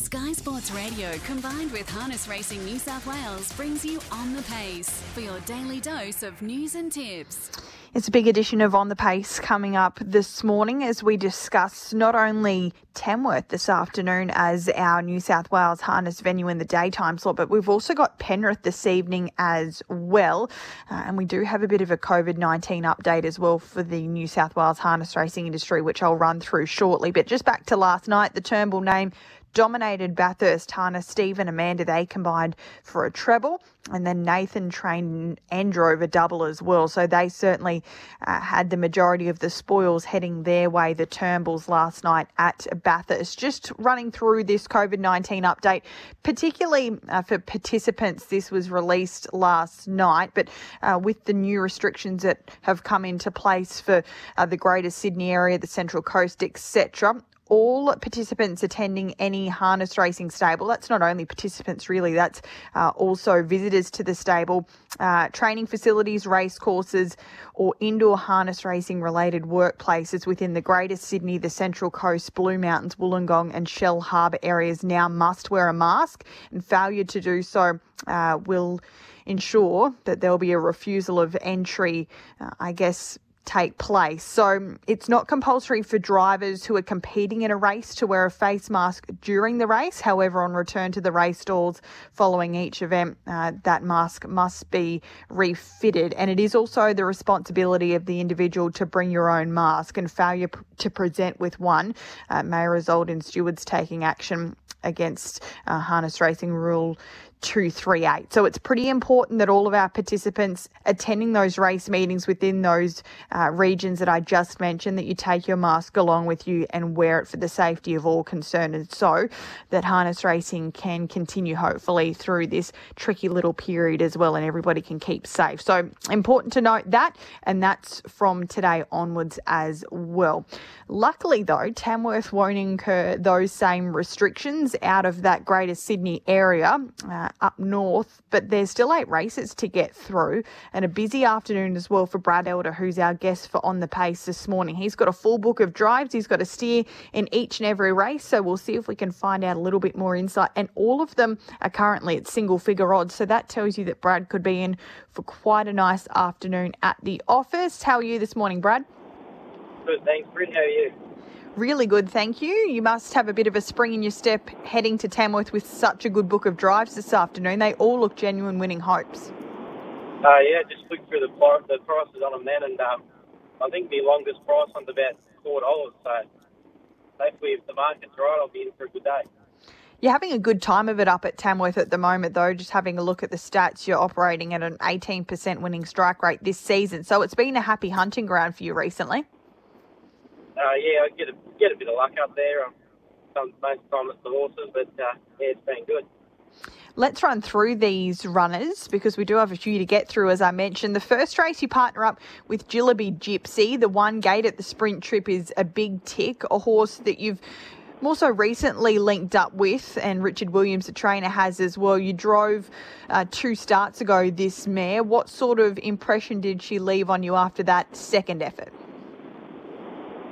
Sky Sports Radio combined with Harness Racing New South Wales brings you On the Pace for your daily dose of news and tips. It's a big edition of On the Pace coming up this morning as we discuss not only Tamworth this afternoon as our New South Wales harness venue in the daytime slot, but we've also got Penrith this evening as well. Uh, and we do have a bit of a COVID 19 update as well for the New South Wales harness racing industry, which I'll run through shortly. But just back to last night, the Turnbull name dominated Bathurst. Hannah, Steve and Amanda, they combined for a treble. And then Nathan trained and drove a double as well. So they certainly uh, had the majority of the spoils heading their way, the Turnbulls last night at Bathurst. Just running through this COVID 19 update, particularly uh, for participants, this was released last night, but uh, with the new restrictions that have come into place for uh, the Greater Sydney area, the Central Coast, etc all participants attending any harness racing stable. That's not only participants, really, that's uh, also visitors to the stable, uh, training facilities, race courses, or indoor harness racing related workplaces within the Greater Sydney, the Central Coast, Blue Mountains, Wollongong, and Shellharbour areas now must wear a mask, and failure to do so uh, will ensure that there will be a refusal of entry, uh, I guess take place. So it's not compulsory for drivers who are competing in a race to wear a face mask during the race. However, on return to the race stalls following each event, uh, that mask must be refitted. And it is also the responsibility of the individual to bring your own mask, and failure to present with one uh, may result in stewards taking action against uh, harness racing rule 238. So it's pretty important that all of our participants attending those race meetings within those uh, regions that I just mentioned that you take your mask along with you and wear it for the safety of all concerned and so that harness racing can continue hopefully through this tricky little period as well and everybody can keep safe. So important to note that and that's from today onwards as well. Luckily though, Tamworth won't incur those same restrictions out of that greater Sydney area. Uh, up north, but there's still eight races to get through and a busy afternoon as well for Brad Elder, who's our guest for On the Pace this morning. He's got a full book of drives, he's got a steer in each and every race, so we'll see if we can find out a little bit more insight. And all of them are currently at single figure odds, so that tells you that Brad could be in for quite a nice afternoon at the office. How are you this morning, Brad? Good, thanks, Britt. How are you? Really good, thank you. You must have a bit of a spring in your step heading to Tamworth with such a good book of drives this afternoon. They all look genuine winning hopes. Uh, yeah, just looked through the, the prices on them then, and um, I think the longest price one's about four dollars. So hopefully, if the market's right, I'll be in for a good day. You're having a good time of it up at Tamworth at the moment, though. Just having a look at the stats, you're operating at an 18% winning strike rate this season. So it's been a happy hunting ground for you recently uh, yeah, I get a get a bit of luck up there. Some, most of the time it's the horses, but uh, yeah, it's been good. Let's run through these runners because we do have a few to get through, as I mentioned. The first race you partner up with Jillaby Gypsy. The one gate at the sprint trip is a big tick, a horse that you've more so recently linked up with, and Richard Williams, the trainer, has as well. You drove uh, two starts ago this mare. What sort of impression did she leave on you after that second effort?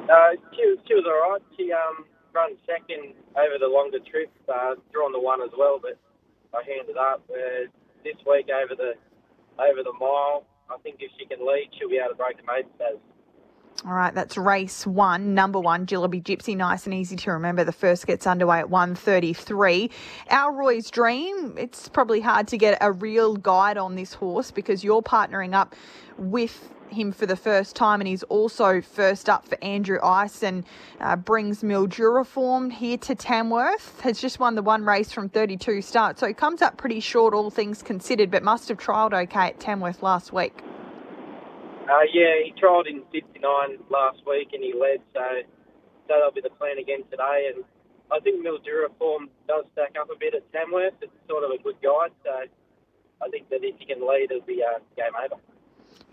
Uh, she, she was all right. She um, run second over the longer trip, uh, drawn the one as well, but I handed up. Uh, this week over the over the mile, I think if she can lead, she'll be able to break the maiden. All right, that's race one, number one, Jillaby Gypsy. Nice and easy to remember. The first gets underway at 1.33. Our Roy's Dream, it's probably hard to get a real guide on this horse because you're partnering up with him for the first time, and he's also first up for Andrew Ice and uh, brings Mildura form here to Tamworth. Has just won the one race from 32 starts, so he comes up pretty short, all things considered, but must have trialled okay at Tamworth last week. Uh, yeah, he trialled in 59 last week and he led, so, that'll be the plan again today. And I think Mildura form does stack up a bit at Tamworth. It's sort of a good guide, so I think that if he can lead, it'll be uh, game over.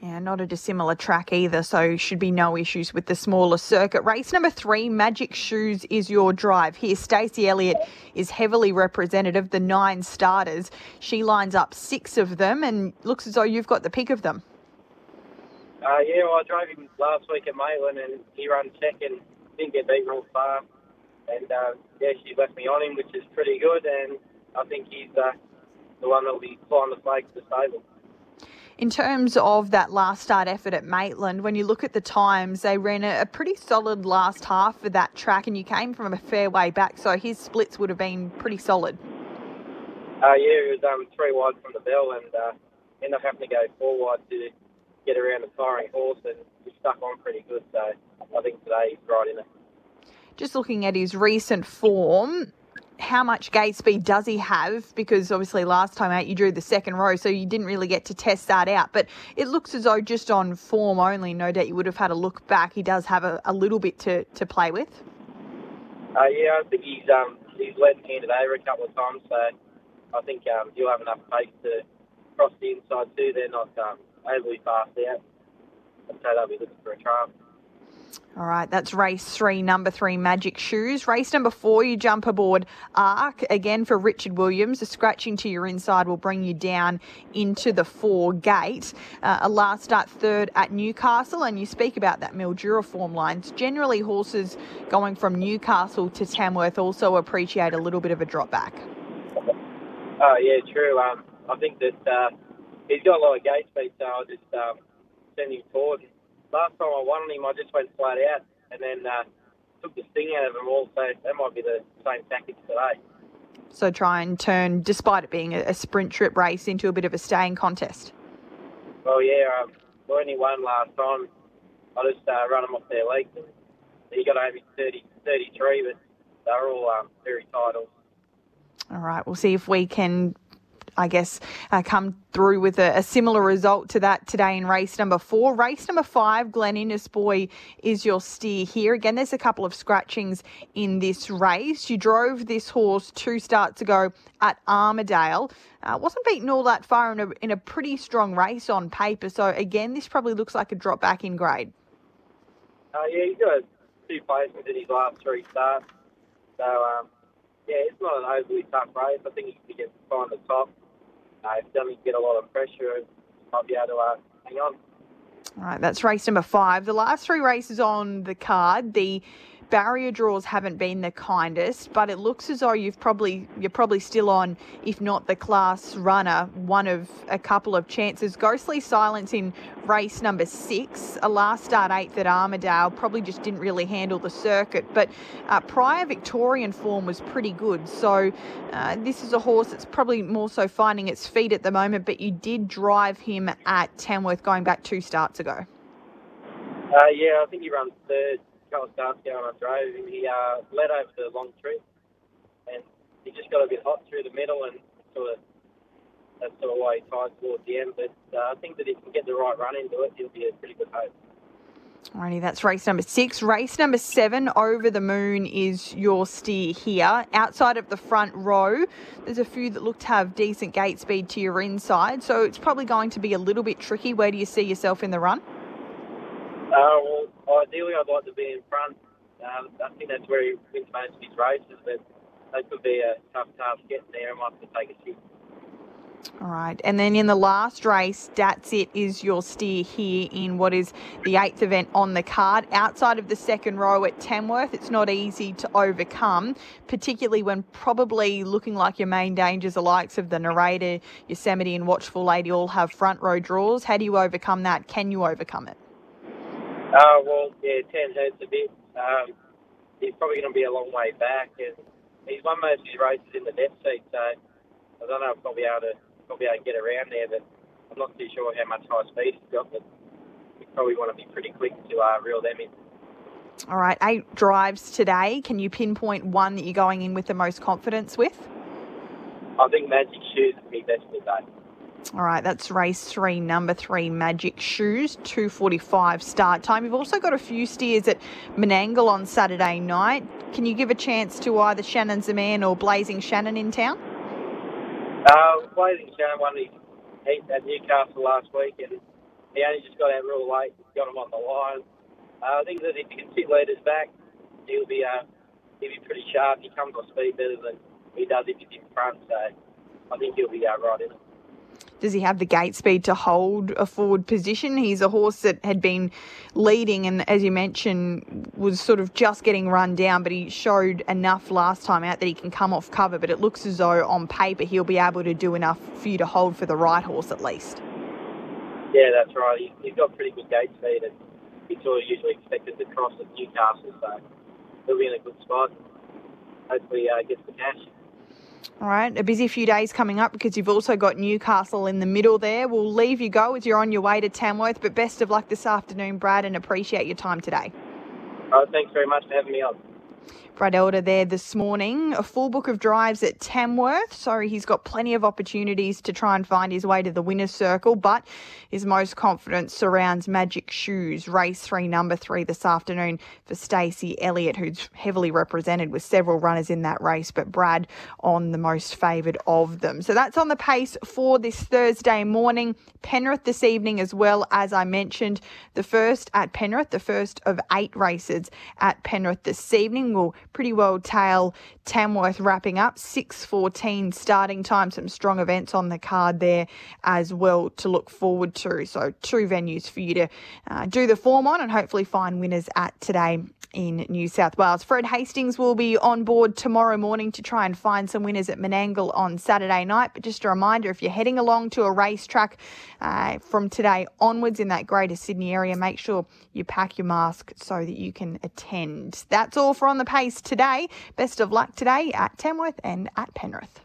Yeah, not a dissimilar track either, so should be no issues with the smaller circuit. Race number three, Magic Shoes is your drive. Here, Stacey Elliott is heavily representative, the nine starters. She lines up six of them and looks as though you've got the pick of them. Uh, yeah, well, I drove him last week at Maitland and he ran second. Didn't get beat real far. and uh, yeah, she left me on him, which is pretty good. And I think he's uh, the one that'll be flying the flag to the stable. In terms of that last start effort at Maitland, when you look at the times, they ran a, a, pretty solid last half for that track, and you came from a fair way back, so his splits would have been pretty solid. Uh, yeah, it was um, three wide from the bell, and uh, ended up having to go four wide to get around the firing horse, and he stuck on pretty good. So I think today he's right in it. Just looking at his recent form, how much gate speed does he have? Because obviously last time out you drew the second row, so you didn't really get to test that out. But it looks as though just on form only, no doubt you would have had a look back. He does have a, a little bit to, to play with. Uh, yeah, I think he's um, he's led handed over a couple of times, so I think um, he'll have enough pace to cross the inside too. They're not um, overly fast out. I'd they'll be looking for a triumph. All right, that's race three, number three, Magic Shoes. Race number four, you jump aboard Arc again for Richard Williams. A scratching to your inside will bring you down into the four gate. Uh, a last start third at Newcastle, and you speak about that Mildura form lines. Generally, horses going from Newcastle to Tamworth also appreciate a little bit of a drop back. Oh, yeah, true. Um, I think that uh, he's got a lot of gate speed, so I'll just um, send him forward last time I won on him, I just went flat out and then uh, took the sting out of him all. So that might be the same tactics today. So try and turn, despite it being a, sprint trip race, into a bit of a staying contest. Well, yeah, um, we only won last time. I just uh, run them off their legs. And he got only 30, 33, but they're all um, very tight. All right, we'll see if we can I guess, uh, come through with a, a, similar result to that today in race number four. Race number five, Glen Innes Boy is your steer here. Again, there's a couple of scratchings in this race. You drove this horse two starts ago at Armidale. Uh, wasn't beaten all that far in a, in a pretty strong race on paper. So, again, this probably looks like a drop back in grade. Uh, yeah, he's got two placements in his last three starts. So, um, yeah, it's not an overly tough race. I think he can get to find the top uh, if doesn't get a lot of pressure, might be able to uh, hang on. All right, that's race number five. The last three races on the card, the barrier draws haven't been the kindest, but it looks as though you've probably you're probably still on, if not the class runner, one of a couple of chances. Ghostly Silence in race number six, a last start eighth at Armidale, probably just didn't really handle the circuit, but uh, prior Victorian form was pretty good. So uh, this is a horse that's probably more so finding its feet at the moment, but you did drive him at Tamworth going back two starts ago. Uh, yeah, I think he runs third couple of starts ago when I drove him, he uh, led over the long trip, and he just got a bit hot through the middle, and sort of that's sort of why he tied towards the end. But uh, I think that if he can get the right run into it, he'll be a pretty good hope. Alrighty, that's race number six. Race number seven, Over the Moon, is your steer here. Outside of the front row, there's a few that look to have decent gate speed to your inside, so it's probably going to be a little bit tricky. Where do you see yourself in the run? Uh, well, ideally, I'd like to be in front. Um, I think that's where he wins most of his races, but that could be a tough task getting there. I might have to take a shift. All right. And then in the last race, that's it, is your steer here in what is the eighth event on the card. Outside of the second row at Tamworth, it's not easy to overcome, particularly when probably looking like your main dangers, the likes of the narrator, Yosemite, and Watchful Lady all have front row draws. How do you overcome that? Can you overcome it? Uh, well, yeah, 10 hurts a bit. Um, he's probably going to be a long way back, and he's won most of his races in the death seat, so I don't know if I'll be able to, probably able to get around there, but I'm not too sure how much high speed he's got, but we probably want to be pretty quick to uh, reel them in. All right, eight drives today. Can you pinpoint one that you're going in with the most confidence with? I think Magic Shoes would be best today. All right, that's race three, number three, Magic Shoes, 2.45 start time. You've also got a few steers at Menangle on Saturday night. Can you give a chance to either Shannon Zaman or Blazing Shannon in town? Uh, Blazing Shannon won his heat at Newcastle last week and he only just got out real late, got him on the line. Uh, I think that if he can sit leaders back, he'll be uh, he'll be pretty sharp. He comes off speed better than he does if he's in front, so I think he'll be uh, right in it. Does he have the gate speed to hold a forward position? He's a horse that had been leading and, as you mentioned, was sort of just getting run down, but he showed enough last time out that he can come off cover. But it looks as though on paper he'll be able to do enough for you to hold for the right horse at least. Yeah, that's right. He's got pretty good gate speed and he's of usually expected to cross at Newcastle, so he'll be in a good spot. Hopefully, uh, gets the cash. All right, a busy few days coming up because you've also got Newcastle in the middle there. We'll leave you go as you're on your way to Tamworth, but best of luck this afternoon, Brad, and appreciate your time today. Uh, thanks very much for having me on. Brad Elder there this morning. A full book of drives at Tamworth. So he's got plenty of opportunities to try and find his way to the winner's circle, but his most confidence surrounds Magic Shoes, race three, number three this afternoon for Stacey Elliott, who's heavily represented with several runners in that race, but Brad on the most favoured of them. So that's on the pace for this Thursday morning. Penrith this evening as well, as I mentioned. The first at Penrith, the first of eight races at Penrith this evening will pretty well tail Tamworth wrapping up 6:14 starting time. Some strong events on the card there as well to look forward to. So two venues for you to uh, do the form on and hopefully find winners at today in New South Wales. Fred Hastings will be on board tomorrow morning to try and find some winners at Menangle on Saturday night. But just a reminder if you're heading along to a racetrack uh, from today onwards in that Greater Sydney area, make sure you pack your mask so that you can attend. That's all for On the Pace today. Best of luck today at Tamworth and at Penrith.